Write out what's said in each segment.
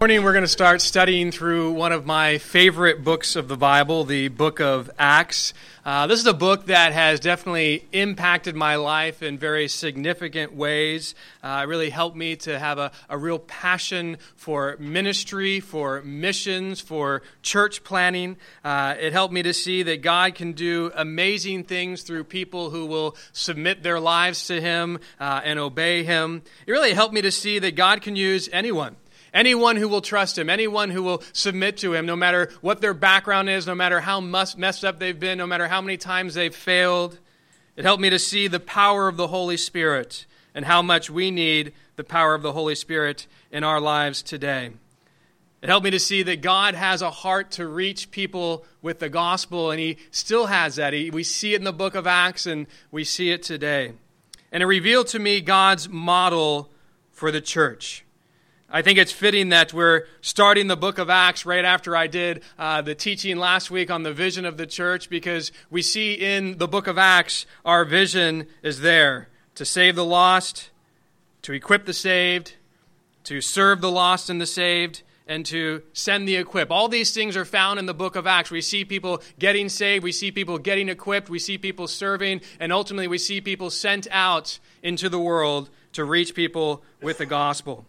morning we're going to start studying through one of my favorite books of the Bible, the book of Acts. Uh, this is a book that has definitely impacted my life in very significant ways. Uh, it really helped me to have a, a real passion for ministry, for missions, for church planting. Uh, it helped me to see that God can do amazing things through people who will submit their lives to Him uh, and obey Him. It really helped me to see that God can use anyone. Anyone who will trust him, anyone who will submit to him, no matter what their background is, no matter how messed up they've been, no matter how many times they've failed. It helped me to see the power of the Holy Spirit and how much we need the power of the Holy Spirit in our lives today. It helped me to see that God has a heart to reach people with the gospel, and He still has that. He, we see it in the book of Acts, and we see it today. And it revealed to me God's model for the church. I think it's fitting that we're starting the book of Acts right after I did uh, the teaching last week on the vision of the church because we see in the book of Acts our vision is there to save the lost, to equip the saved, to serve the lost and the saved, and to send the equip. All these things are found in the book of Acts. We see people getting saved, we see people getting equipped, we see people serving, and ultimately we see people sent out into the world to reach people with the gospel.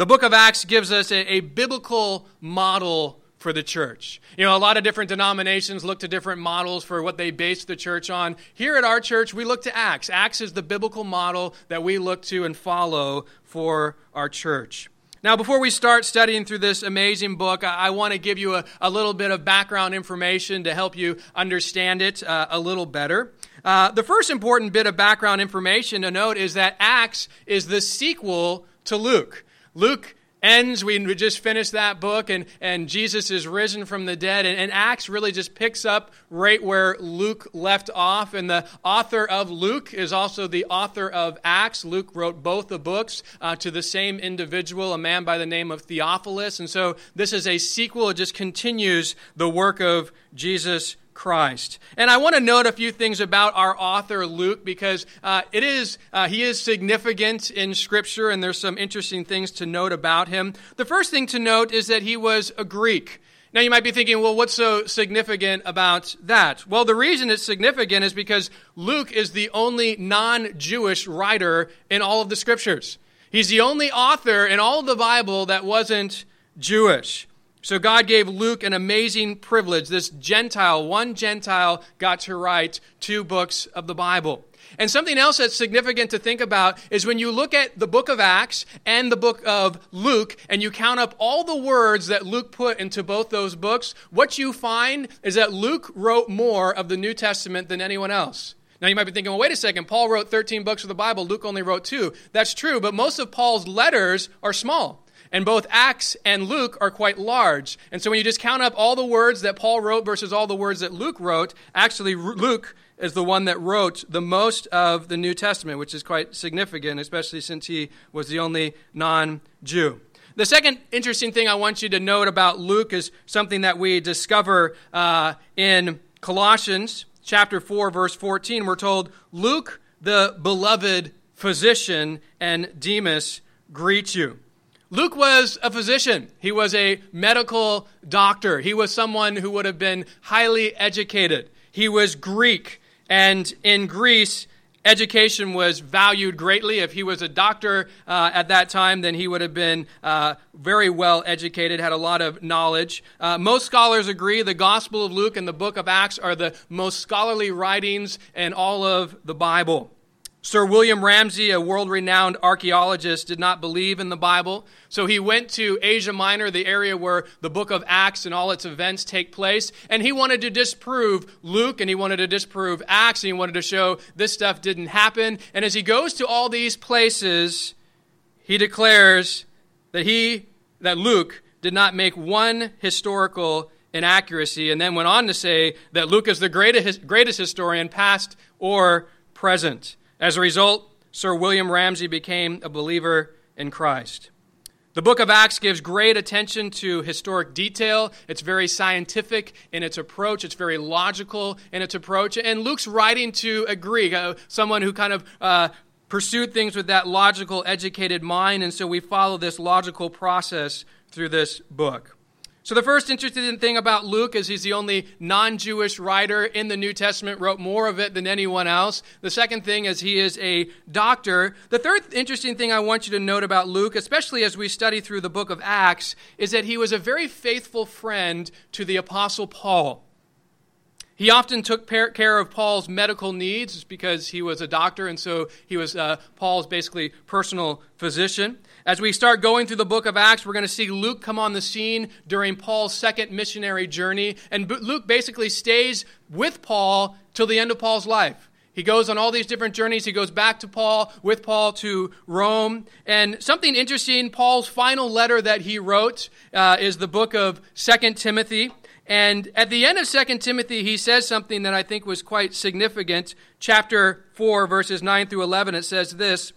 The book of Acts gives us a, a, biblical model for the church. You know, a lot of different denominations look to different models for what they base the church on. Here at our church, we look to Acts. Acts is the biblical model that we look to and follow for our church. Now, before we start studying through this amazing book, I, I want to give you a, a, little bit of background information to help you understand it uh, a little better. Uh, the first important bit of background information to note is that Acts is the sequel to Luke. Luke ends, we just finished that book, and, and Jesus is risen from the dead. And, and, Acts really just picks up right where Luke left off. And the author of Luke is also the author of Acts. Luke wrote both the books uh, to the same individual, a man by the name of Theophilus. And so this is a sequel, it just continues the work of Jesus Christ. And I want to note a few things about our author Luke because uh, it is uh, he is significant in Scripture, and there's some interesting things to note about him. The first thing to note is that he was a Greek. Now you might be thinking, well, what's so significant about that? Well, the reason it's significant is because Luke is the only non-Jewish writer in all of the Scriptures. He's the only author in all of the Bible that wasn't Jewish. So God gave Luke an amazing privilege. This Gentile, one Gentile, got to write two books of the Bible. And something else that's significant to think about is when you look at the book of Acts and the book of Luke and you count up all the words that Luke put into both those books, what you find is that Luke wrote more of the New Testament than anyone else. Now you might be thinking, well, wait a second, Paul wrote 13 books of the Bible, Luke only wrote two. That's true, but most of Paul's letters are small. And both Acts and Luke are quite large. And so when you just count up all the words that Paul wrote versus all the words that Luke wrote, actually, Luke is the one that wrote the most of the New Testament, which is quite significant, especially since he was the only non Jew. The second interesting thing I want you to note about Luke is something that we discover uh, in Colossians chapter 4, verse 14. We're told, Luke, the beloved physician, and Demas greet you. Luke was a physician. He was a medical doctor. He was someone who would have been highly educated. He was Greek. And in Greece, education was valued greatly. If he was a doctor uh, at that time, then he would have been uh, very well educated, had a lot of knowledge. Uh, most scholars agree the Gospel of Luke and the book of Acts are the most scholarly writings in all of the Bible. Sir William Ramsay, a world renowned archaeologist, did not believe in the Bible. So he went to Asia Minor, the area where the book of Acts and all its events take place, and he wanted to disprove Luke and he wanted to disprove Acts and he wanted to show this stuff didn't happen. And as he goes to all these places, he declares that he, that Luke, did not make one historical inaccuracy, and then went on to say that Luke is the greatest, greatest historian, past or present. As a result, Sir William Ramsay became a believer in Christ. The book of Acts gives great attention to historic detail. It's very scientific in its approach. It's very logical in its approach. And Luke's writing to a Greek, uh, someone who kind of uh, pursued things with that logical, educated mind. And so we follow this logical process through this book. So, the first interesting thing about Luke is he's the only non Jewish writer in the New Testament, wrote more of it than anyone else. The second thing is he is a doctor. The third interesting thing I want you to note about Luke, especially as we study through the book of Acts, is that he was a very faithful friend to the Apostle Paul. He often took care of Paul's medical needs because he was a doctor, and so he was uh, Paul's basically personal physician. As we start going through the book of Acts, we're going to see Luke come on the scene during Paul's second missionary journey. And Luke basically stays with Paul till the end of Paul's life. He goes on all these different journeys. He goes back to Paul, with Paul to Rome. And something interesting, Paul's final letter that he wrote uh, is the book of Second Timothy. And at the end of 2 Timothy, he says something that I think was quite significant. Chapter 4, verses 9 through 11, it says this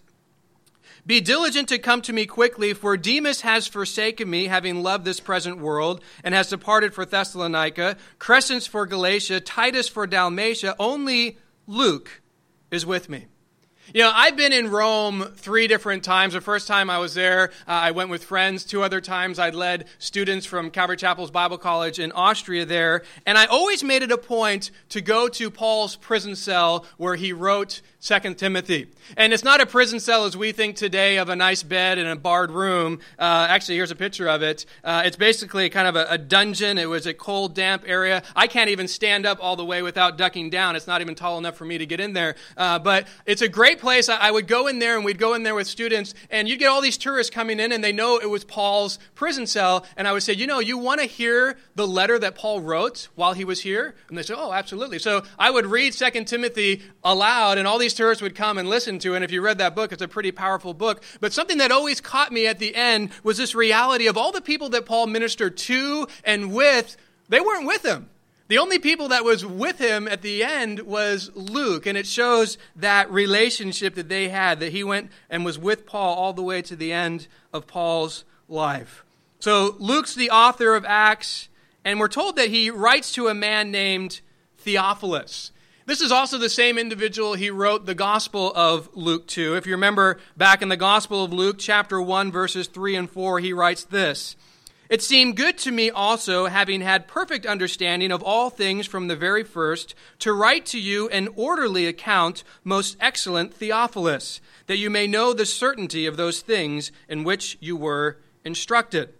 Be diligent to come to me quickly, for Demas has forsaken me, having loved this present world, and has departed for Thessalonica, Crescens for Galatia, Titus for Dalmatia. Only Luke is with me. You know, I've been in Rome three different times. The first time I was there, uh, I went with friends. Two other times, I led students from Calvary Chapel's Bible College in Austria there. And I always made it a point to go to Paul's prison cell where he wrote Second Timothy. And it's not a prison cell as we think today of a nice bed and a barred room. Uh, actually, here's a picture of it. Uh, it's basically kind of a, a, dungeon. It was a cold, damp area. I can't even stand up all the way without ducking down. It's not even tall enough for me to get in there. Uh, but it's a great place. I, I, would go in there and we'd go in there with students, and you'd get all these tourists coming in, and they know it was Paul's prison cell. And I would say, you know, you want to hear the letter that Paul wrote while he was here? And they say, oh, absolutely. So I would read Second Timothy aloud, and all these tourists would come and listen to. And if you read that book, it's a pretty powerful book. But something that always caught me at the end was this reality of all the people that Paul ministered to and with, they weren't with him. The only people that was with him at the end was Luke, and it shows that relationship that they had, that he went and was with Paul all the way to the end of Paul's life. So Luke's the author of Acts, and we're told that he writes to a man named Theophilus. This is also the same individual he wrote the Gospel of Luke to. If you remember back in the Gospel of Luke, chapter 1, verses 3 and 4, he writes this It seemed good to me also, having had perfect understanding of all things from the very first, to write to you an orderly account, most excellent Theophilus, that you may know the certainty of those things in which you were instructed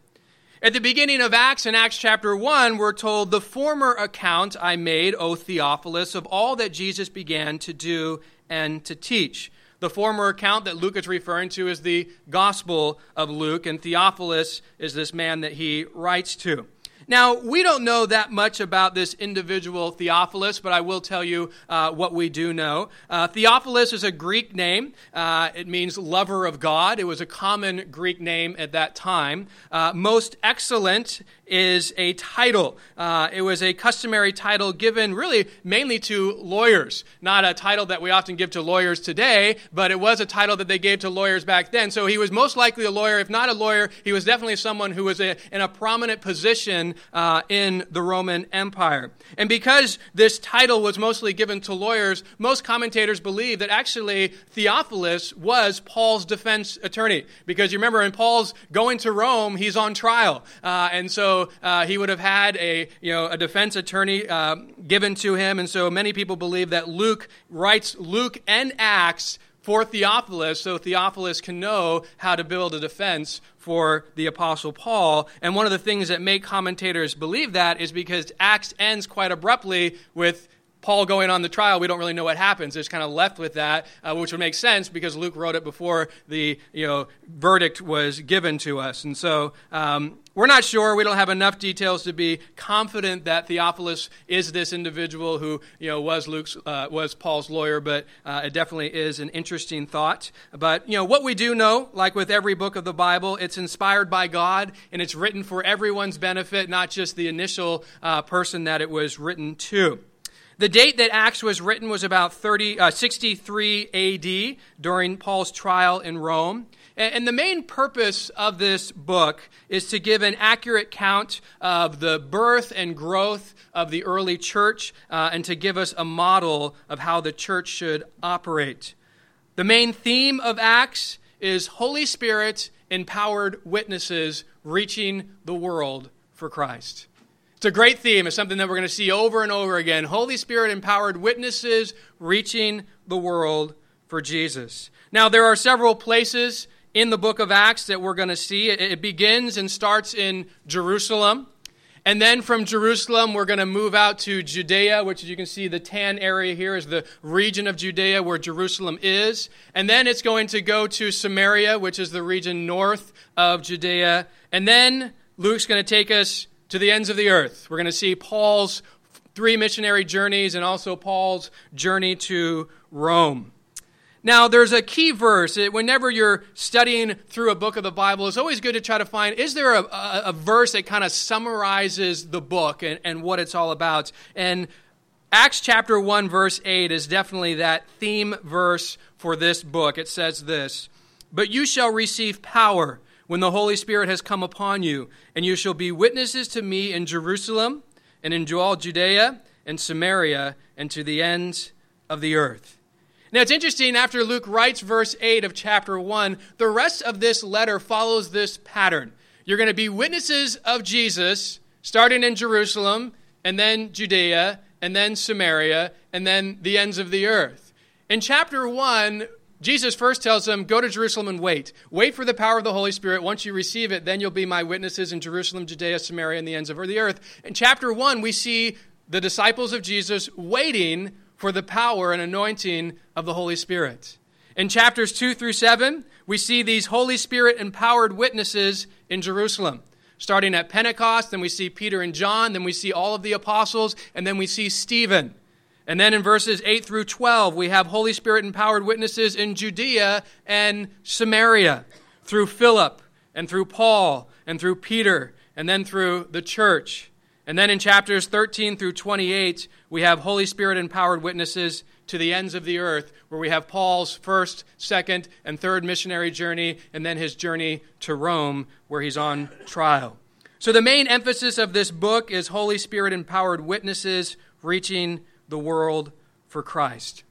at the beginning of Acts, in Acts chapter 1, we're told, The former account I made, O Theophilus, of all that Jesus began to do and to teach. The former account that Luke is referring to is the Gospel of Luke, and Theophilus is this man that he writes to. Now, we don't know that much about this individual Theophilus, but I will tell you uh, what we do know. Uh, Theophilus is a Greek name. Uh, it means lover of God. It was a common Greek name at that time. Uh, most excellent is a title. Uh, it was a customary title given really mainly to lawyers, not a title that we often give to lawyers today, but it was a title that they gave to lawyers back then. So he was most likely a lawyer. If not a lawyer, he was definitely someone who was a, in a prominent position uh, in the Roman Empire. And because this title was mostly given to lawyers, most commentators believe that actually Theophilus was Paul's defense attorney. Because you remember, in Paul's going to Rome, he's on trial. Uh, and so uh, he would have had a, you know, a defense attorney uh, given to him. And so many people believe that Luke writes Luke and Acts for Theophilus so Theophilus can know how to build a defense for the Apostle Paul. And one of the things that make commentators believe that is because Acts ends quite abruptly with Paul going on the trial, we don't really know what happens. It's kind of left with that, uh, which would make sense because Luke wrote it before the you know verdict was given to us. And so um, we're not sure. We don't have enough details to be confident that Theophilus is this individual who you know was Luke's uh, was Paul's lawyer, but uh, it definitely is an interesting thought. But you know what we do know, like with every book of the Bible, it's inspired by God and it's written for everyone's benefit, not just the initial uh, person that it was written to. The date that Acts was written was about 30, uh, 63 AD during Paul's trial in Rome. And the main purpose of this book is to give an accurate count of the birth and growth of the early church uh, and to give us a model of how the church should operate. The main theme of Acts is Holy Spirit empowered witnesses reaching the world for Christ. It's a great theme. It's something that we're going to see over and over again. Holy Spirit empowered witnesses reaching the world for Jesus. Now, there are several places in the book of Acts that we're going to see. It, begins and starts in Jerusalem. And then from Jerusalem, we're going to move out to Judea, which, as you can see, the tan area here is the region of Judea where Jerusalem is. And then it's going to go to Samaria, which is the region north of Judea. And then Luke's going to take us to the ends of the earth. We're going to see Paul's three missionary journeys and also Paul's journey to Rome. Now, there's a key verse. Whenever you're studying through a book of the Bible, it's always good to try to find is there a, a, a verse that kind of summarizes the book and, and what it's all about? And Acts chapter 1, verse 8 is definitely that theme verse for this book. It says this But you shall receive power when the Holy Spirit has come upon you, and you shall be witnesses to me in Jerusalem and in all Judea and Samaria and to the ends of the earth. Now it's interesting, after Luke writes verse 8 of chapter 1, the rest of this letter follows this pattern. You're going to be witnesses of Jesus, starting in Jerusalem, and then Judea, and then Samaria, and then the ends of the earth. In chapter 1, Jesus first tells them, Go to Jerusalem and wait. Wait for the power of the Holy Spirit. Once you receive it, then you'll be my witnesses in Jerusalem, Judea, Samaria, and the ends of the earth. In chapter 1, we see the disciples of Jesus waiting for the power and anointing of the Holy Spirit. In chapters 2 through 7, we see these Holy Spirit empowered witnesses in Jerusalem. Starting at Pentecost, then we see Peter and John, then we see all of the apostles, and then we see Stephen. And then in verses 8 through 12, we have Holy Spirit empowered witnesses in Judea and Samaria through Philip and through Paul and through Peter and then through the church. And then in chapters 13 through 28, we have Holy Spirit empowered witnesses to the ends of the earth, where we have Paul's first, second, and third missionary journey, and then his journey to Rome, where he's on trial. So the main emphasis of this book is Holy Spirit empowered witnesses reaching the world for Christ.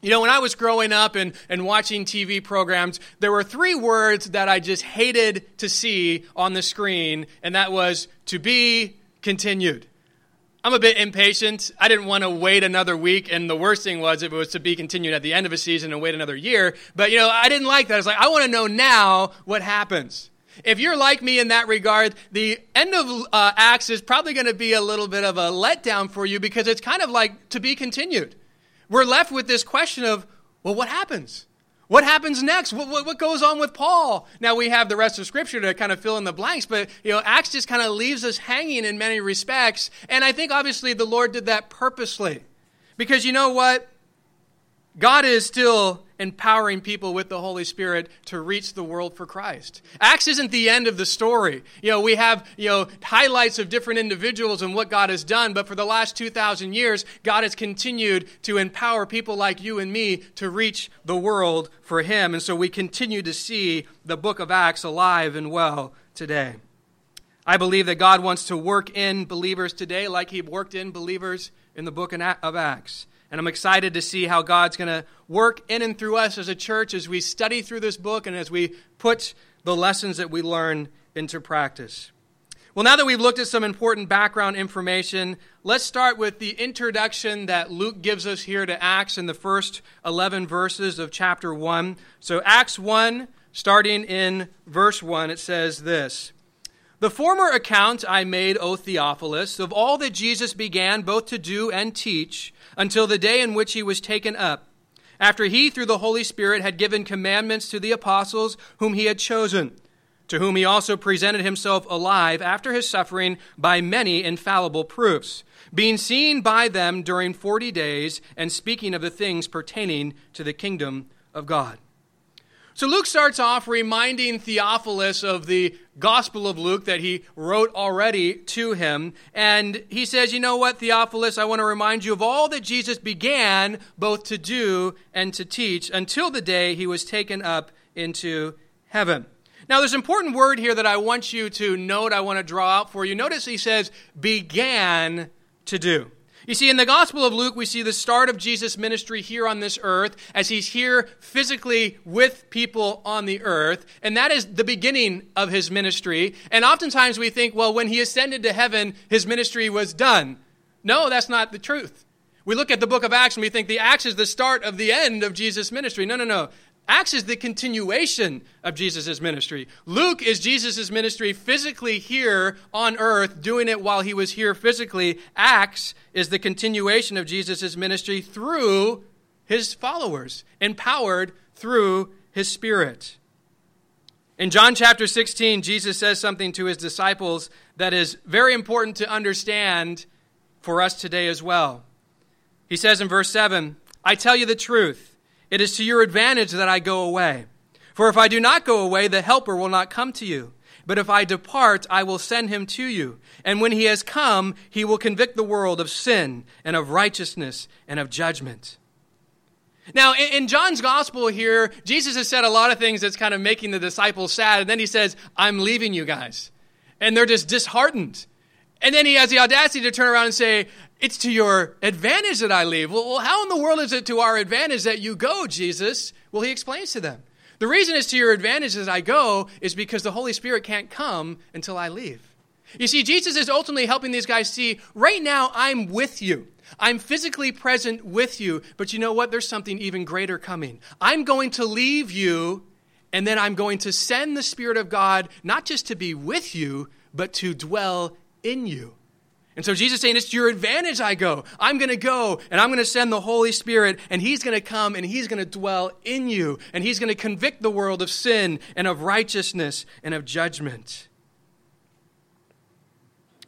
You know, when I was growing up and, and watching TV programs, there were three words that I just hated to see on the screen, and that was to be continued. I'm a bit impatient. I didn't want to wait another week, and the worst thing was if it was to be continued at the end of a season and wait another year. But, you know, I didn't like that. I was like, I want to know now what happens. If you're like me in that regard, the end of uh, Acts is probably going to be a little bit of a letdown for you because it's kind of like to be continued. We're left with this question of, well, what happens? What happens next? What, what, what, goes on with Paul? Now we have the rest of Scripture to kind of fill in the blanks, but you know, Acts just kind of leaves us hanging in many respects. And I think obviously the Lord did that purposely. Because you know what? God is still empowering people with the Holy Spirit to reach the world for Christ. Acts isn't the end of the story. You know, we have, you know, highlights of different individuals and what God has done, but for the last 2,000 years, God has continued to empower people like you and me to reach the world for Him. And so we continue to see the book of Acts alive and well today. I believe that God wants to work in believers today like He worked in believers in the book of Acts. And I'm excited to see how God's going to work in and through us as a church as we study through this book and as we put the lessons that we learn into practice. Well, now that we've looked at some important background information, let's start with the introduction that Luke gives us here to Acts in the first 11 verses of chapter 1. So, Acts 1, starting in verse 1, it says this The former account I made, O Theophilus, of all that Jesus began both to do and teach until the day in which he was taken up, after he, through the Holy Spirit, had given commandments to the apostles whom he had chosen, to whom he also presented himself alive after his suffering by many infallible proofs, being seen by them during forty days, and speaking of the things pertaining to the kingdom of God. So Luke starts off reminding Theophilus of the Gospel of Luke that he wrote already to him. And he says, You know what, Theophilus, I want to remind you of all that Jesus began both to do and to teach until the day he was taken up into heaven. Now, there's an important word here that I want you to note, I want to draw out for you. Notice he says, began to do. You see, in the Gospel of Luke, we see the start of Jesus' ministry here on this earth as he's here physically with people on the earth. And that is the beginning of his ministry. And oftentimes we think, well, when he ascended to heaven, his ministry was done. No, that's not the truth. We look at the book of Acts and we think the Acts is the start of the end of Jesus' ministry. No, no, no. Acts is the continuation of Jesus' ministry. Luke is Jesus' ministry physically here on earth, doing it while he was here physically. Acts is the continuation of Jesus' ministry through his followers, empowered through his Spirit. In John chapter 16, Jesus says something to his disciples that is very important to understand for us today as well. He says in verse 7 I tell you the truth. It is to your advantage that I go away. For if I do not go away, the Helper will not come to you. But if I depart, I will send him to you. And when he has come, he will convict the world of sin and of righteousness and of judgment. Now, in John's gospel here, Jesus has said a lot of things that's kind of making the disciples sad. And then he says, I'm leaving you guys. And they're just disheartened. And then he has the audacity to turn around and say, it's to your advantage that I leave. Well, how in the world is it to our advantage that you go, Jesus? Well, he explains to them. The reason it's to your advantage that I go is because the Holy Spirit can't come until I leave. You see, Jesus is ultimately helping these guys see right now I'm with you. I'm physically present with you, but you know what? There's something even greater coming. I'm going to leave you, and then I'm going to send the Spirit of God not just to be with you, but to dwell in you. And so Jesus saying, It's to your advantage I go. I'm going to go and I'm going to send the Holy Spirit and He's going to come and He's going to dwell in you and He's going to convict the world of sin and of righteousness and of judgment.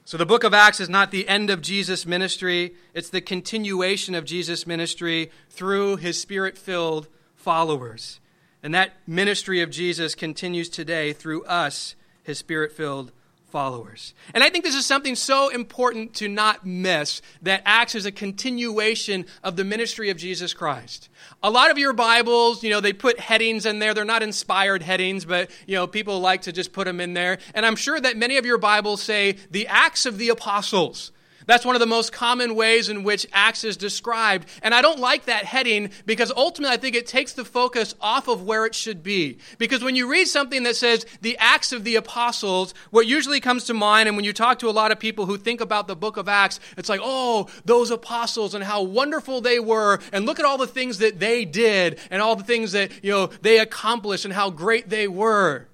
So the book of Acts is not the end of Jesus' ministry, it's the continuation of Jesus' ministry through His Spirit filled followers. And that ministry of Jesus continues today through us, His Spirit filled followers. And I think this is something so important to not miss that Acts is a continuation of the ministry of Jesus Christ. A lot of your Bibles, you know, they put headings in there. They're not inspired headings, but, you know, people like to just put them in there. And I'm sure that many of your Bibles say the Acts of the Apostles. That's one of the most common ways in which Acts is described. And I don't like that heading because ultimately I think it takes the focus off of where it should be. Because when you read something that says the Acts of the Apostles, what usually comes to mind, and when you talk to a lot of people who think about the book of Acts, it's like, oh, those apostles and how wonderful they were, and look at all the things that they did and all the things that, you know, they accomplished and how great they were.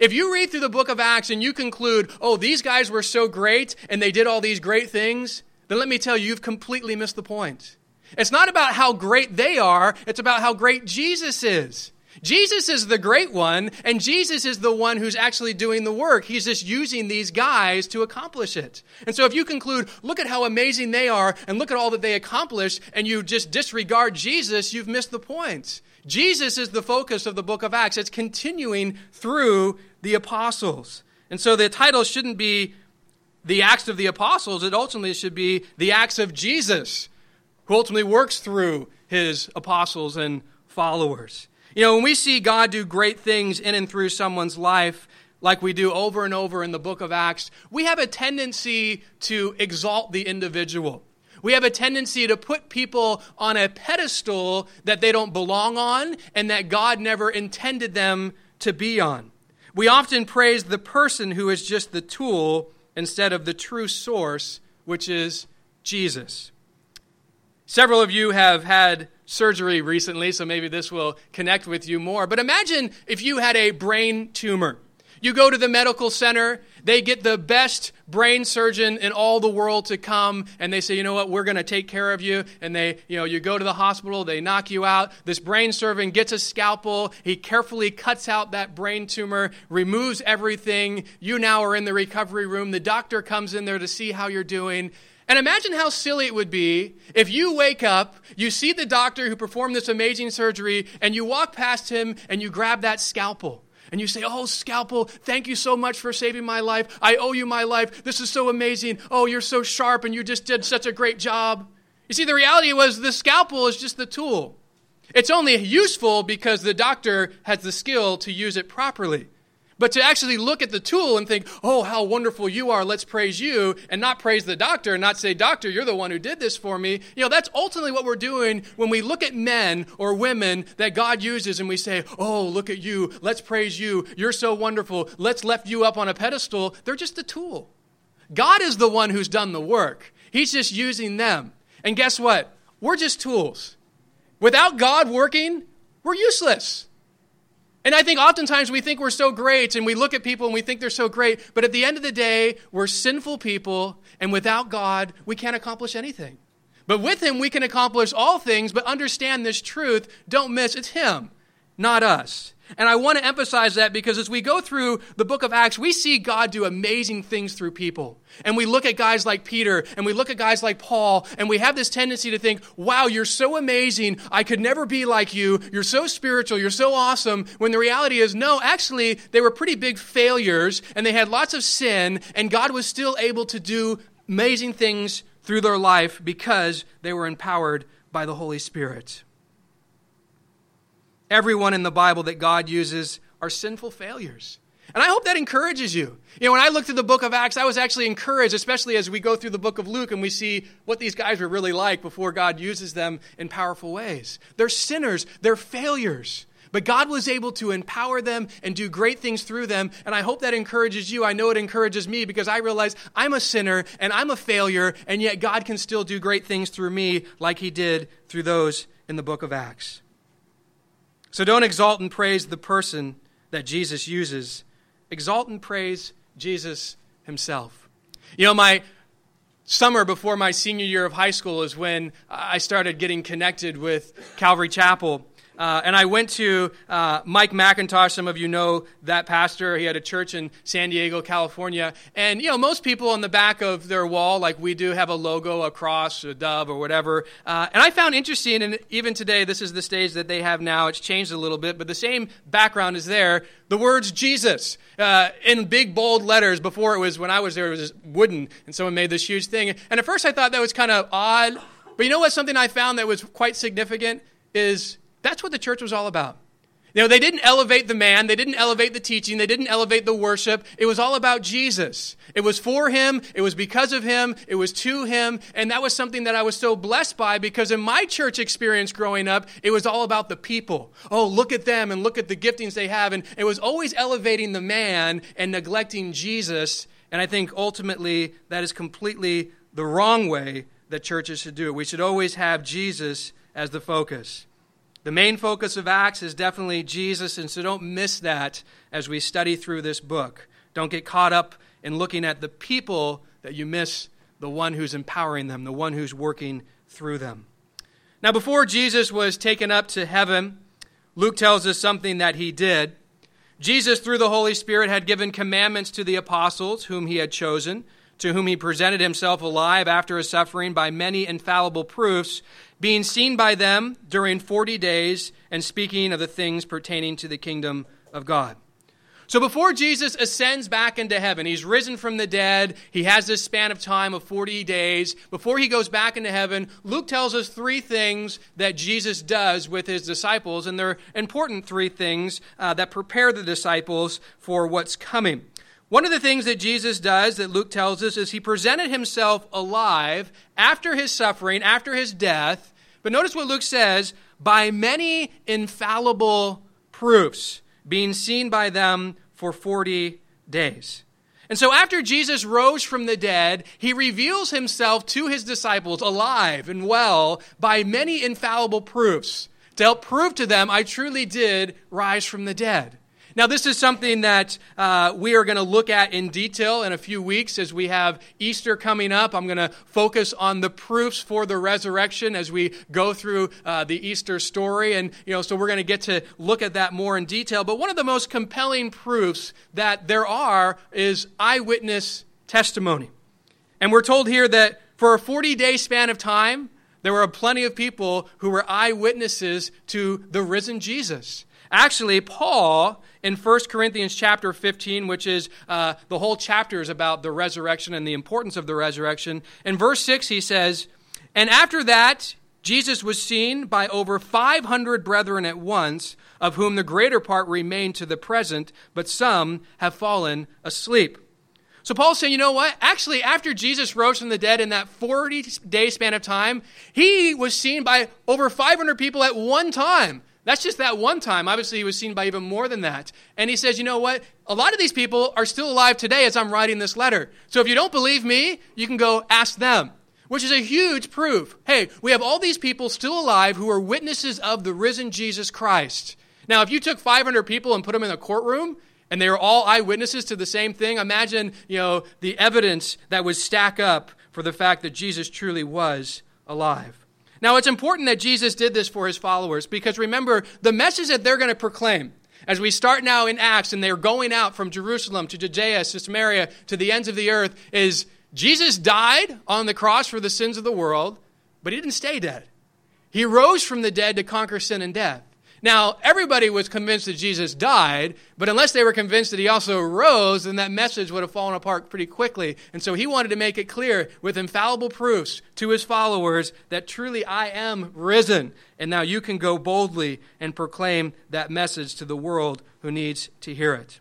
If you read through the book of Acts and you conclude, oh, these guys were so great and they did all these great things, then let me tell you, you've completely missed the point. It's not about how great they are, it's about how great Jesus is. Jesus is the great one, and Jesus is the one who's actually doing the work. He's just using these guys to accomplish it. And so if you conclude, look at how amazing they are, and look at all that they accomplished, and you just disregard Jesus, you've missed the point. Jesus is the focus of the book of Acts. It's continuing through the apostles. And so the title shouldn't be the Acts of the Apostles, it ultimately should be the Acts of Jesus, who ultimately works through his apostles and followers. You know, when we see God do great things in and through someone's life, like we do over and over in the book of Acts, we have a tendency to exalt the individual. We have a tendency to put people on a pedestal that they don't belong on and that God never intended them to be on. We often praise the person who is just the tool instead of the true source, which is Jesus. Several of you have had surgery recently, so maybe this will connect with you more. But imagine if you had a brain tumor. You go to the medical center, they get the best brain surgeon in all the world to come and they say, "You know what? We're going to take care of you." And they, you know, you go to the hospital, they knock you out. This brain surgeon gets a scalpel, he carefully cuts out that brain tumor, removes everything. You now are in the recovery room. The doctor comes in there to see how you're doing. And imagine how silly it would be if you wake up, you see the doctor who performed this amazing surgery, and you walk past him and you grab that scalpel and you say, Oh, scalpel, thank you so much for saving my life. I owe you my life. This is so amazing. Oh, you're so sharp and you just did such a great job. You see, the reality was the scalpel is just the tool. It's only useful because the doctor has the skill to use it properly. But to actually look at the tool and think, oh, how wonderful you are, let's praise you, and not praise the doctor and not say, doctor, you're the one who did this for me, you know, that's ultimately what we're doing when we look at men or women that God uses and we say, oh, look at you, let's praise you, you're so wonderful, let's lift you up on a pedestal. They're just a tool. God is the one who's done the work, He's just using them. And guess what? We're just tools. Without God working, we're useless. And I think oftentimes we think we're so great and we look at people and we think they're so great, but at the end of the day, we're sinful people, and without God, we can't accomplish anything. But with Him, we can accomplish all things, but understand this truth. Don't miss, it's Him, not us. And I want to emphasize that because as we go through the book of Acts, we see God do amazing things through people. And we look at guys like Peter and we look at guys like Paul, and we have this tendency to think, wow, you're so amazing. I could never be like you. You're so spiritual. You're so awesome. When the reality is, no, actually, they were pretty big failures and they had lots of sin, and God was still able to do amazing things through their life because they were empowered by the Holy Spirit. Everyone in the Bible that God uses are sinful failures. And I hope that encourages you. You know, when I looked at the book of Acts, I was actually encouraged, especially as we go through the book of Luke and we see what these guys were really like before God uses them in powerful ways. They're sinners, they're failures. But God was able to empower them and do great things through them. And I hope that encourages you. I know it encourages me because I realize I'm a sinner and I'm a failure, and yet God can still do great things through me like He did through those in the book of Acts. So don't exalt and praise the person that Jesus uses. Exalt and praise Jesus himself. You know, my summer before my senior year of high school is when I started getting connected with Calvary Chapel. Uh, and I went to uh, Mike MacIntosh. Some of you know that pastor. He had a church in San Diego, California. And, you know, most people on the back of their wall, like we do, have a logo, a cross, a dove, or whatever. Uh, and I found interesting, and even today, this is the stage that they have now. It's changed a little bit, but the same background is there. The words Jesus uh, in big, bold letters. Before it was, when I was there, it was wooden, and someone made this huge thing. And at first, I thought that was kind of odd. But you know what? Something I found that was quite significant is that's what the church was all about. You know, they didn't elevate the man, they didn't elevate the teaching, they didn't elevate the worship. It was all about Jesus. It was for him, it was because of him, it was to him, and that was something that I was so blessed by because in my church experience growing up, it was all about the people. Oh, look at them and look at the giftings they have, and it was always elevating the man and neglecting Jesus. And I think ultimately that is completely the wrong way that churches should do it. We should always have Jesus as the focus. The main focus of Acts is definitely Jesus, and so don't miss that as we study through this book. Don't get caught up in looking at the people that you miss the one who's empowering them, the one who's working through them. Now, before Jesus was taken up to heaven, Luke tells us something that he did. Jesus, through the Holy Spirit, had given commandments to the apostles whom he had chosen, to whom he presented himself alive after his suffering by many infallible proofs being seen by them during 40 days and speaking of the things pertaining to the kingdom of God. So before Jesus ascends back into heaven, he's risen from the dead, he has this span of time of 40 days. Before he goes back into heaven, Luke tells us three things that Jesus does with his disciples, and they're important three things uh, that prepare the disciples for what's coming. One of the things that Jesus does that Luke tells us is he presented himself alive after his suffering, after his death. But notice what Luke says by many infallible proofs, being seen by them for 40 days. And so, after Jesus rose from the dead, he reveals himself to his disciples alive and well by many infallible proofs to help prove to them, I truly did rise from the dead. Now, this is something that uh, we are going to look at in detail in a few weeks as we have Easter coming up. I'm going to focus on the proofs for the resurrection as we go through uh, the Easter story. And, you know, so we're going to get to look at that more in detail. But one of the most compelling proofs that there are is eyewitness testimony. And we're told here that for a 40 day span of time, there were plenty of people who were eyewitnesses to the risen Jesus. Actually, Paul in 1 Corinthians chapter 15, which is uh, the whole chapter is about the resurrection and the importance of the resurrection. In verse 6, he says, And after that, Jesus was seen by over 500 brethren at once, of whom the greater part remain to the present, but some have fallen asleep. So Paul's saying, you know what? Actually, after Jesus rose from the dead in that 40 day span of time, he was seen by over 500 people at one time. That's just that one time. Obviously, he was seen by even more than that. And he says, you know what? A lot of these people are still alive today as I'm writing this letter. So if you don't believe me, you can go ask them, which is a huge proof. Hey, we have all these people still alive who are witnesses of the risen Jesus Christ. Now, if you took 500 people and put them in a courtroom, and they were all eyewitnesses to the same thing, imagine, you know, the evidence that would stack up for the fact that Jesus truly was alive. Now, it's important that Jesus did this for his followers because remember, the message that they're going to proclaim as we start now in Acts and they're going out from Jerusalem to Judea to Samaria to the ends of the earth is Jesus died on the cross for the sins of the world, but he didn't stay dead. He rose from the dead to conquer sin and death. Now, everybody was convinced that Jesus died, but unless they were convinced that he also rose, then that message would have fallen apart pretty quickly. And so he wanted to make it clear with infallible proofs to his followers that truly I am risen. And now you can go boldly and proclaim that message to the world who needs to hear it.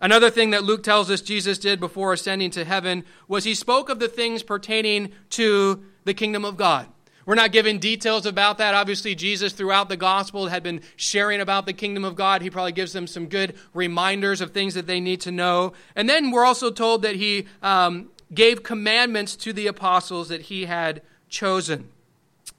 Another thing that Luke tells us Jesus did before ascending to heaven was he spoke of the things pertaining to the kingdom of God. We're not given details about that. Obviously, Jesus, throughout the gospel, had been sharing about the kingdom of God. He probably gives them some good reminders of things that they need to know. And then we're also told that he um, gave commandments to the apostles that he had chosen.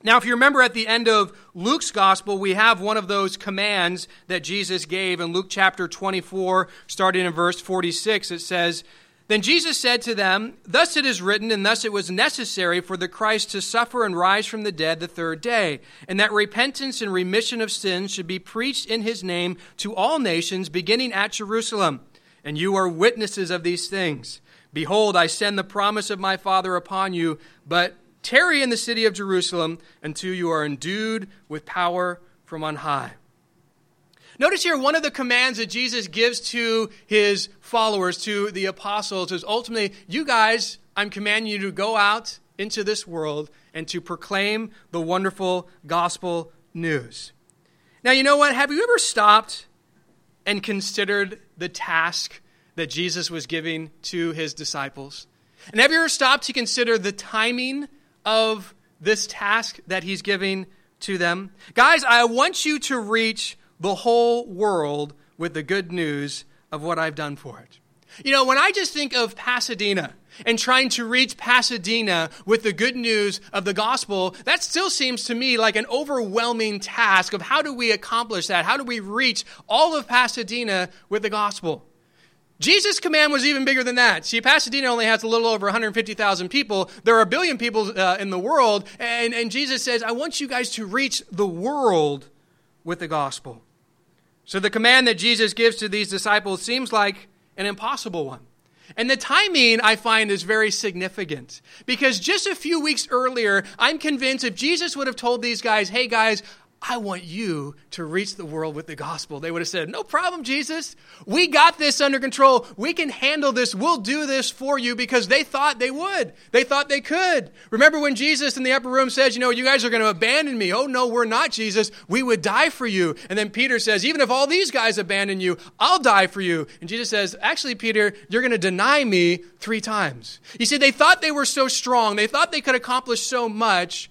Now, if you remember at the end of Luke's gospel, we have one of those commands that Jesus gave in Luke chapter 24, starting in verse 46. It says, then Jesus said to them, Thus it is written, and thus it was necessary for the Christ to suffer and rise from the dead the third day, and that repentance and remission of sins should be preached in his name to all nations, beginning at Jerusalem. And you are witnesses of these things. Behold, I send the promise of my Father upon you, but tarry in the city of Jerusalem until you are endued with power from on high. Notice here one of the commands that Jesus gives to his followers, to the apostles, is ultimately, you guys, I'm commanding you to go out into this world and to proclaim the wonderful gospel news. Now, you know what? Have you ever stopped and considered the task that Jesus was giving to his disciples? And have you ever stopped to consider the timing of this task that he's giving to them? Guys, I want you to reach the whole world with the good news of what I've done for it. You know, when I just think of Pasadena and trying to reach Pasadena with the good news of the gospel, that still seems to me like an overwhelming task of how do we accomplish that? How do we reach all of Pasadena with the gospel? Jesus' command was even bigger than that. See, Pasadena only has a little over 150,000 people. There are a billion people uh, in the world, and, and Jesus says, I want you guys to reach the world with the gospel. So the command that Jesus gives to these disciples seems like an impossible one. And the timing I find is very significant because just a few weeks earlier, I'm convinced if Jesus would have told these guys, hey guys, I want you to reach the world with the gospel. They would have said, No problem, Jesus. We got this under control. We can handle this. We'll do this for you because they thought they would. They thought they could. Remember when Jesus in the upper room says, You know, you guys are going to abandon me. Oh, no, we're not, Jesus. We would die for you. And then Peter says, Even if all these guys abandon you, I'll die for you. And Jesus says, Actually, Peter, you're going to deny me three times. You see, they thought they were so strong. They thought they could accomplish so much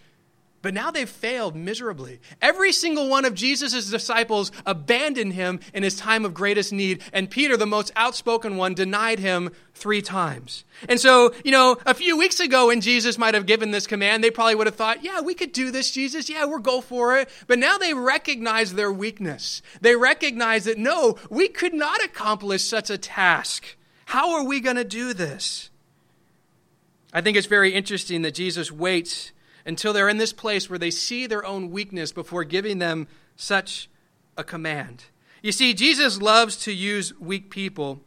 But now they've failed miserably. Every single one of Jesus' disciples abandoned him in his time of greatest need, and Peter, the most outspoken one, denied him three times. And so, you know, a few weeks ago when Jesus might have given this command, they probably would have thought, yeah, we could do this, Jesus. Yeah, we'll go for it. But now they recognize their weakness. They recognize that, no, we could not accomplish such a task. How are we going to do this? I think it's very interesting that Jesus waits until they're in this place where they see their own weakness before giving them such a command. You see, Jesus loves to use weak people,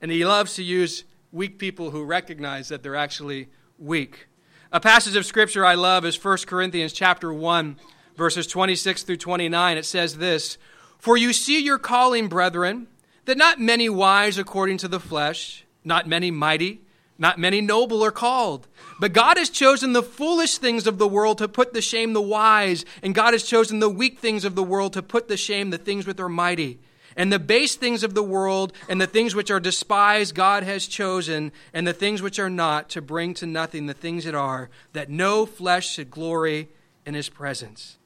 and he loves to use weak people who recognize that they're actually weak. A passage of scripture I love is 1 Corinthians chapter 1, verses 26 through 29. It says this, "For you see your calling, brethren, that not many wise according to the flesh, not many mighty, not many noble are called. But God has chosen the foolish things of the world to put to shame the wise, and God has chosen the weak things of the world to put to shame the things which are mighty. And the base things of the world and the things which are despised, God has chosen, and the things which are not, to bring to nothing the things that are, that no flesh should glory in his presence.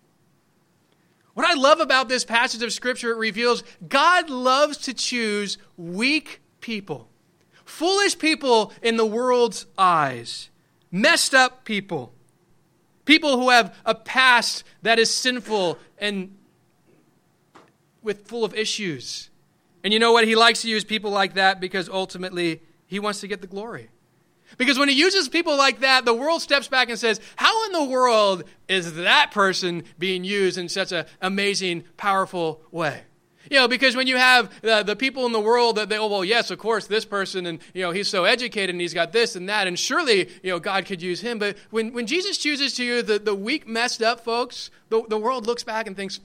What I love about this passage of Scripture, it reveals God loves to choose weak people foolish people in the world's eyes, messed up people, people who have a past that is sinful and with full of issues. And you know what? He likes to use people like that because ultimately he wants to get the glory. Because when he uses people like that, the world steps back and says, How in the world is that person being used in such an amazing, powerful way? You know, because when you have the, the people in the world that they, oh, well, yes, of course, this person, and, you know, he's so educated and he's got this and that, and surely, you know, God could use him. But when, when Jesus chooses to use the, the weak, messed up folks, the, the world looks back and thinks,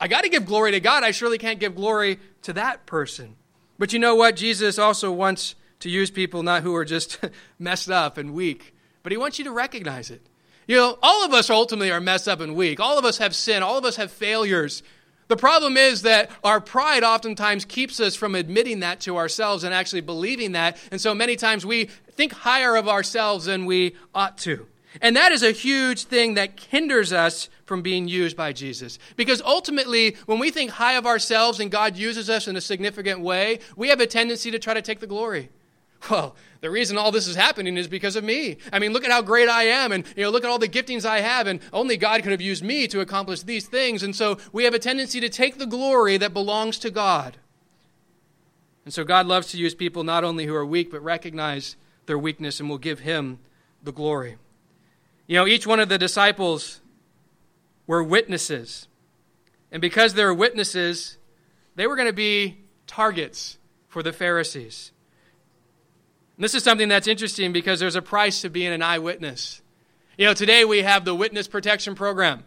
I got to give glory to God. I surely can't give glory to that person. But you know what? Jesus also wants to use people not who are just messed up and weak, but he wants you to recognize it. You know, all of us ultimately are messed up and weak. All of us have sin. All of us have failures. The problem is that our pride oftentimes keeps us from admitting that to ourselves and actually believing that. And so many times we think higher of ourselves than we ought to. And that is a huge thing that hinders us from being used by Jesus. Because ultimately, when we think high of ourselves and God uses us in a significant way, we have a tendency to try to take the glory. Well, the reason all this is happening is because of me. I mean, look at how great I am, and you know, look at all the giftings I have, and only God could have used me to accomplish these things. And so we have a tendency to take the glory that belongs to God. And so God loves to use people not only who are weak, but recognize their weakness and will give him the glory. You know, each one of the disciples were witnesses. And because they were witnesses, they were going to be targets for the Pharisees. And this is something that's interesting because there's a price to being an eyewitness. You know, today we have the Witness Protection Program.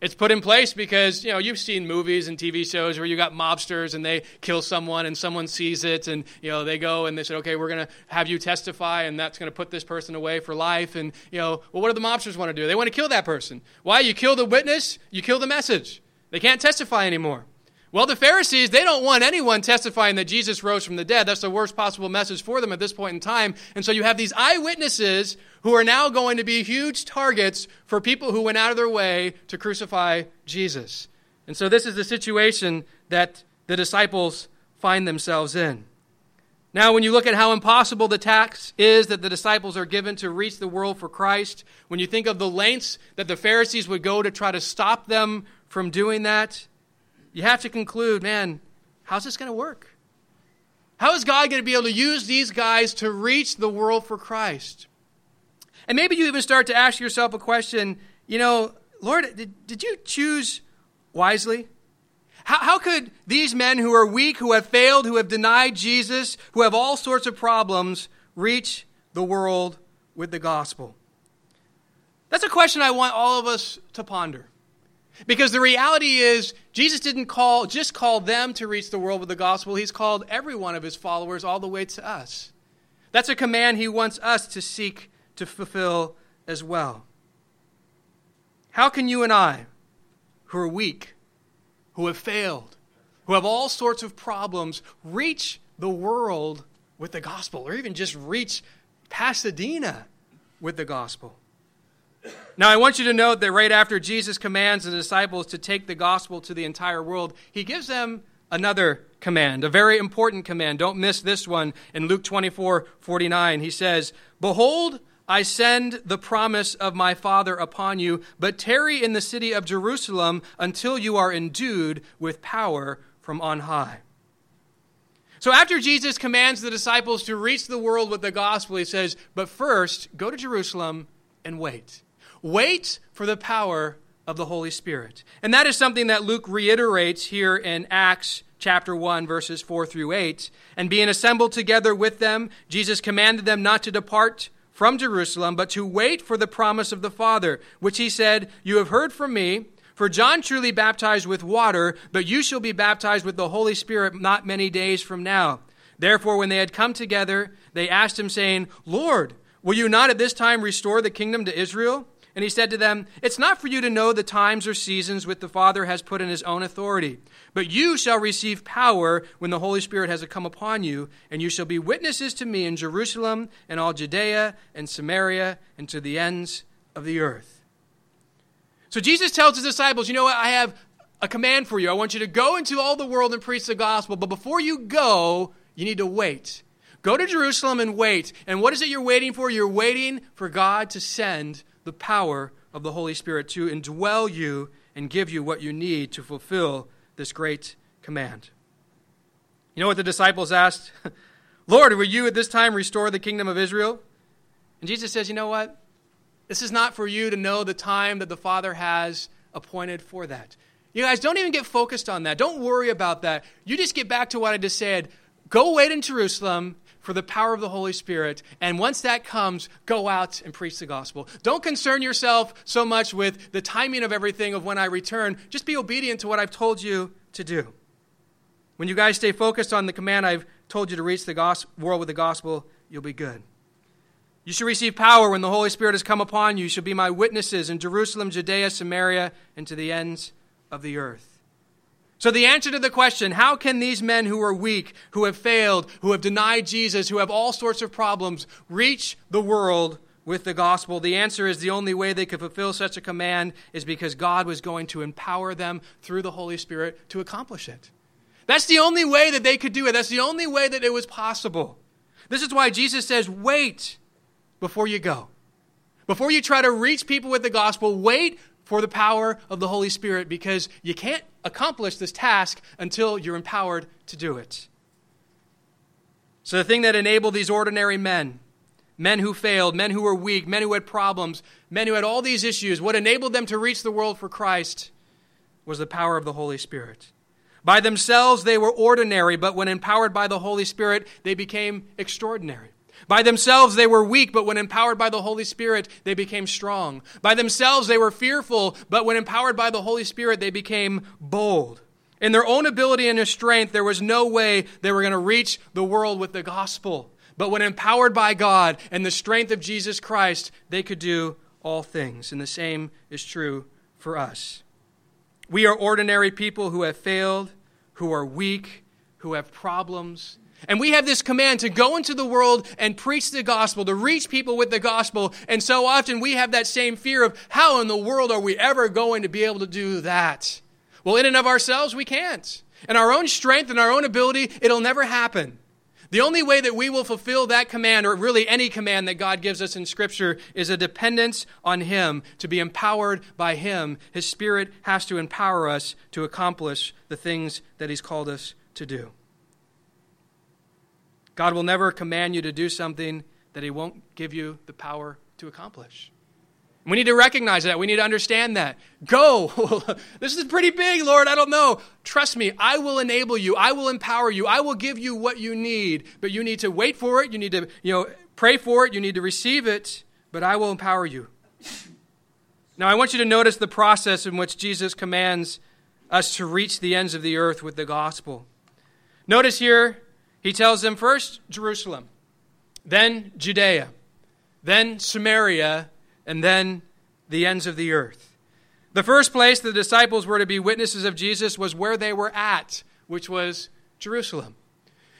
It's put in place because, you know, you've seen movies and TV shows where you got mobsters and they kill someone and someone sees it and, you know, they go and they said, okay, we're going to have you testify and that's going to put this person away for life. And, you know, well, what do the mobsters want to do? They want to kill that person. Why? You kill the witness, you kill the message. They can't testify anymore. Well, the Pharisees, they don't want anyone testifying that Jesus rose from the dead. That's the worst possible message for them at this point in time. And so you have these eyewitnesses who are now going to be huge targets for people who went out of their way to crucify Jesus. And so this is the situation that the disciples find themselves in. Now, when you look at how impossible the task is that the disciples are given to reach the world for Christ, when you think of the lengths that the Pharisees would go to try to stop them from doing that, you have to conclude man, how's this going to work? How is God going to be able to use these guys to reach the world for Christ? And maybe you even start to ask yourself a question you know, Lord, did, did you choose wisely? How, how could these men who are weak, who have failed, who have denied Jesus, who have all sorts of problems, reach the world with the gospel? That's a question I want all of us to ponder. Because the reality is, Jesus didn't call, just call them to reach the world with the gospel. He's called every one of his followers all the way to us. That's a command he wants us to seek to fulfill as well. How can you and I, who are weak, who have failed, who have all sorts of problems, reach the world with the gospel, or even just reach Pasadena with the gospel? Now, I want you to note that right after Jesus commands the disciples to take the gospel to the entire world, he gives them another command, a very important command. Don't miss this one in Luke 24 49. He says, Behold, I send the promise of my Father upon you, but tarry in the city of Jerusalem until you are endued with power from on high. So after Jesus commands the disciples to reach the world with the gospel, he says, But first, go to Jerusalem and wait. Wait for the power of the Holy Spirit. And that is something that Luke reiterates here in Acts chapter 1, verses 4 through 8. And being assembled together with them, Jesus commanded them not to depart from Jerusalem, but to wait for the promise of the Father, which he said, You have heard from me. For John truly baptized with water, but you shall be baptized with the Holy Spirit not many days from now. Therefore, when they had come together, they asked him, saying, Lord, will you not at this time restore the kingdom to Israel? And he said to them, It's not for you to know the times or seasons which the Father has put in his own authority, but you shall receive power when the Holy Spirit has come upon you, and you shall be witnesses to me in Jerusalem and all Judea and Samaria and to the ends of the earth. So Jesus tells his disciples, You know what? I have a command for you. I want you to go into all the world and preach the gospel, but before you go, you need to wait. Go to Jerusalem and wait. And what is it you're waiting for? You're waiting for God to send the power of the Holy Spirit to indwell you and give you what you need to fulfill this great command. You know what the disciples asked? Lord, will you at this time restore the kingdom of Israel? And Jesus says, You know what? This is not for you to know the time that the Father has appointed for that. You guys, don't even get focused on that. Don't worry about that. You just get back to what I just said. Go wait in Jerusalem for the power of the Holy Spirit. And once that comes, go out and preach the gospel. Don't concern yourself so much with the timing of everything of when I return. Just be obedient to what I've told you to do. When you guys stay focused on the command I've told you to reach the gospel, world with the gospel, you'll be good. You shall receive power when the Holy Spirit has come upon you. You shall be my witnesses in Jerusalem, Judea, Samaria, and to the ends of the earth. So, the answer to the question, how can these men who are weak, who have failed, who have denied Jesus, who have all sorts of problems, reach the world with the gospel? The answer is the only way they could fulfill such a command is because God was going to empower them through the Holy Spirit to accomplish it. That's the only way that they could do it. That's the only way that it was possible. This is why Jesus says, wait before you go. Before you try to reach people with the gospel, wait for the power of the Holy Spirit because you can't accomplish this task until you're empowered to do it. So, the thing that enabled these ordinary men, men who failed, men who were weak, men who had problems, men who had all these issues, what enabled them to reach the world for Christ was the power of the Holy Spirit. By themselves, they were ordinary, but when empowered by the Holy Spirit, they became extraordinary. By themselves, they were weak, but when empowered by the Holy Spirit, they became strong. By themselves, they were fearful, but when empowered by the Holy Spirit, they became bold. In their own ability and their strength, there was no way they were going to reach the world with the gospel. But when empowered by God and the strength of Jesus Christ, they could do all things. And the same is true for us. We are ordinary people who have failed, who are weak, who have problems, and we have this command to go into the world and preach the gospel, to reach people with the gospel. And so often we have that same fear of how in the world are we ever going to be able to do that? Well, in and of ourselves, we can't. In our own strength and our own ability, it'll never happen. The only way that we will fulfill that command, or really any command that God gives us in Scripture, is a dependence on Him, to be empowered by Him. His Spirit has to empower us to accomplish the things that He's called us to do. God will never command you to do something that He won't give you the power to accomplish. We need to recognize that. We need to understand that. Go. this is pretty big, Lord. I don't know. Trust me, I will enable you. I will empower you. I will give you what you need. But you need to wait for it. You need to, you know, pray for it. You need to receive it. But I will empower you. Now, I want you to notice the process in which Jesus commands us to reach the ends of the earth with the gospel. Notice here he tells them first Jerusalem, then Judea, then Samaria, and then the ends of the earth. The first place the disciples were to be witnesses of Jesus was where they were at, which was Jerusalem.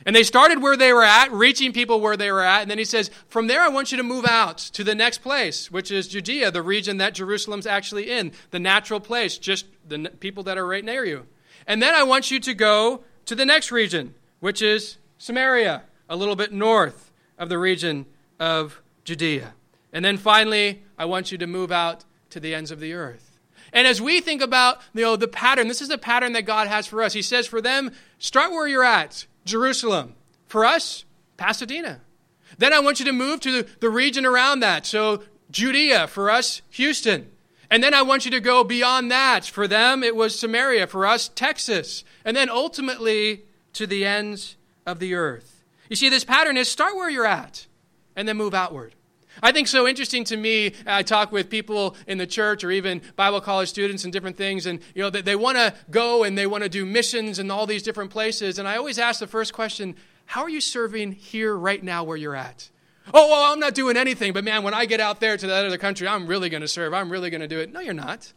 And they started where they were at, reaching people where they were at. And then he says, From there, I want you to move out to the next place, which is Judea, the region that Jerusalem's actually in, the natural place, just the people that are right near you. And then I want you to go to the next region, which is Samaria, a little bit north of the region of Judea. And then finally, I want you to move out to the ends of the earth. And as we think about you know, the pattern, this is the pattern that God has for us. He says, for them, start where you're at. Jerusalem. For us, Pasadena. Then I want you to move to the region around that. So, Judea. For us, Houston. And then I want you to go beyond that. For them, it was Samaria. For us, Texas. And then ultimately to the ends of the earth. You see, this pattern is start where you're at and then move outward. I think so interesting to me. Uh, I talk with people in the church or even Bible college students and different things, and you know they, they want to go and they want to do missions in all these different places. And I always ask the first question: How are you serving here right now where you're at? Oh, well, I'm not doing anything, but man, when I get out there to that other country, I'm really going to serve. I'm really going to do it. No, you're not.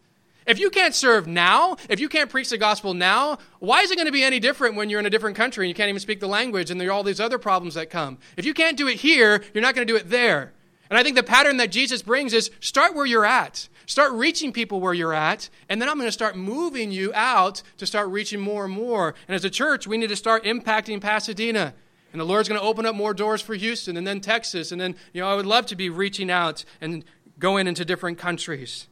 If you can't serve now, if you can't preach the gospel now, why is it going to be any different when you're in a different country and you can't even speak the language and there are all these other problems that come? If you can't do it here, you're not going to do it there. And I think the pattern that Jesus brings is start where you're at. Start reaching people where you're at, and then I'm going to start moving you out to start reaching more and more. And as a church, we need to start impacting Pasadena. And the Lord's going to open up more doors for Houston and then Texas. And then, you know, I would love to be reaching out and going into different countries.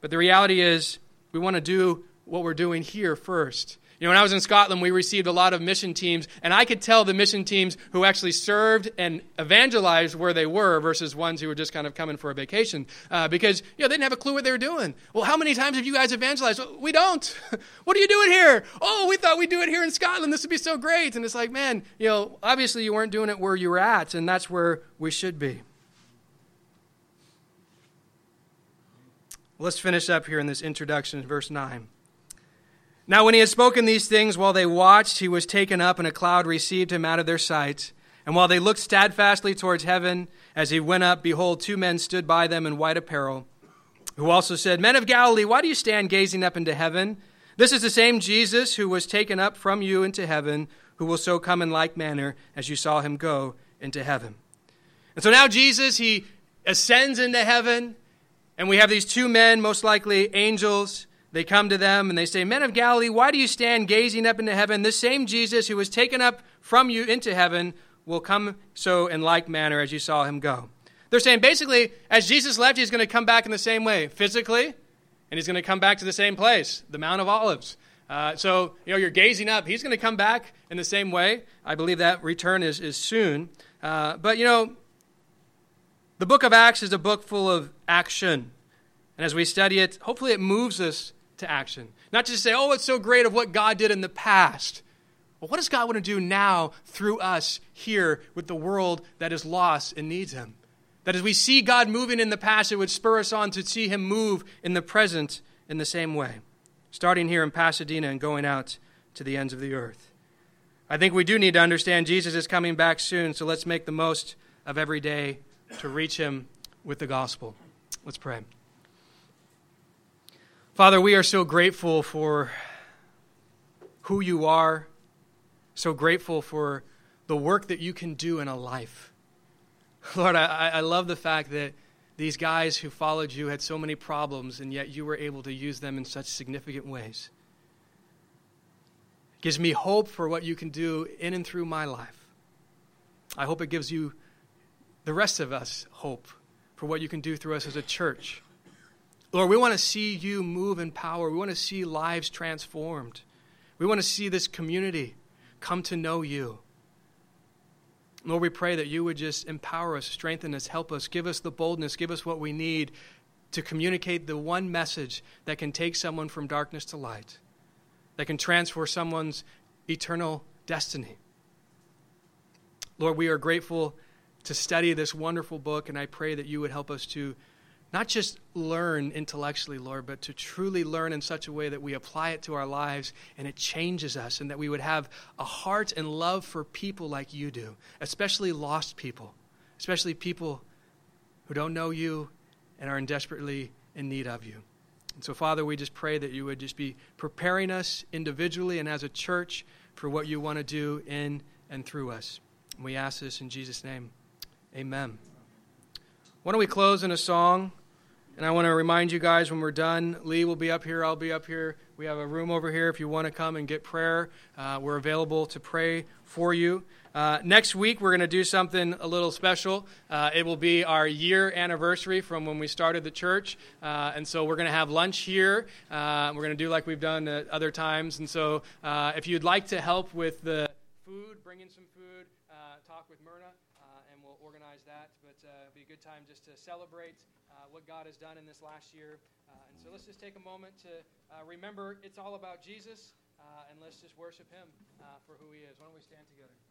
But the reality is, we want to do what we're doing here first. You know, when I was in Scotland, we received a lot of mission teams, and I could tell the mission teams who actually served and evangelized where they were versus ones who were just kind of coming for a vacation uh, because, you know, they didn't have a clue what they were doing. Well, how many times have you guys evangelized? We don't. what are you doing here? Oh, we thought we'd do it here in Scotland. This would be so great. And it's like, man, you know, obviously you weren't doing it where you were at, and that's where we should be. Let's finish up here in this introduction, verse 9. Now, when he had spoken these things, while they watched, he was taken up, and a cloud received him out of their sight. And while they looked steadfastly towards heaven, as he went up, behold, two men stood by them in white apparel, who also said, Men of Galilee, why do you stand gazing up into heaven? This is the same Jesus who was taken up from you into heaven, who will so come in like manner as you saw him go into heaven. And so now Jesus, he ascends into heaven, and we have these two men, most likely angels they come to them and they say, Men of Galilee, why do you stand gazing up into heaven? This same Jesus who was taken up from you into heaven will come so in like manner as you saw him go. They're saying basically, as Jesus left, he's going to come back in the same way, physically, and he's going to come back to the same place, the Mount of Olives. Uh, so, you know, you're gazing up. He's going to come back in the same way. I believe that return is, is soon. Uh, but, you know, the book of Acts is a book full of action. And as we study it, hopefully it moves us to action. Not just say, oh, it's so great of what God did in the past. Well, what does God want to do now through us here with the world that is lost and needs Him? That as we see God moving in the past, it would spur us on to see Him move in the present in the same way, starting here in Pasadena and going out to the ends of the earth. I think we do need to understand Jesus is coming back soon, so let's make the most of every day to reach Him with the gospel. Let's pray. Father, we are so grateful for who you are, so grateful for the work that you can do in a life. Lord, I, I love the fact that these guys who followed you had so many problems, and yet you were able to use them in such significant ways. It gives me hope for what you can do in and through my life. I hope it gives you, the rest of us, hope for what you can do through us as a church. Lord, we want to see you move in power. We want to see lives transformed. We want to see this community come to know you. Lord, we pray that you would just empower us, strengthen us, help us, give us the boldness, give us what we need to communicate the one message that can take someone from darkness to light, that can transfer someone's eternal destiny. Lord, we are grateful to study this wonderful book, and I pray that you would help us to not just learn intellectually, Lord, but to truly learn in such a way that we apply it to our lives and it changes us, and that we would have a heart and love for people like you do, especially lost people, especially people who don't know you and are desperately in need of you. And so, Father, we just pray that you would just be preparing us individually and as a church for what you want to do in and through us. And we ask this in Jesus' name. Amen. Why don't we close in a song? And I want to remind you guys when we're done, Lee will be up here, I'll be up here. We have a room over here if you want to come and get prayer. Uh, we're available to pray for you. Uh, next week, we're going to do something a little special. Uh, it will be our year anniversary from when we started the church. Uh, and so we're going to have lunch here. Uh, we're going to do like we've done at other times. And so uh, if you'd like to help with the food, bring in some food, talk with Myrna, that. But uh, it'll be a good time just to celebrate uh, what God has done in this last year. Uh, and so let's just take a moment to remember it's all about Jesus. and let's just worship him for who he is. Why don't we stand together?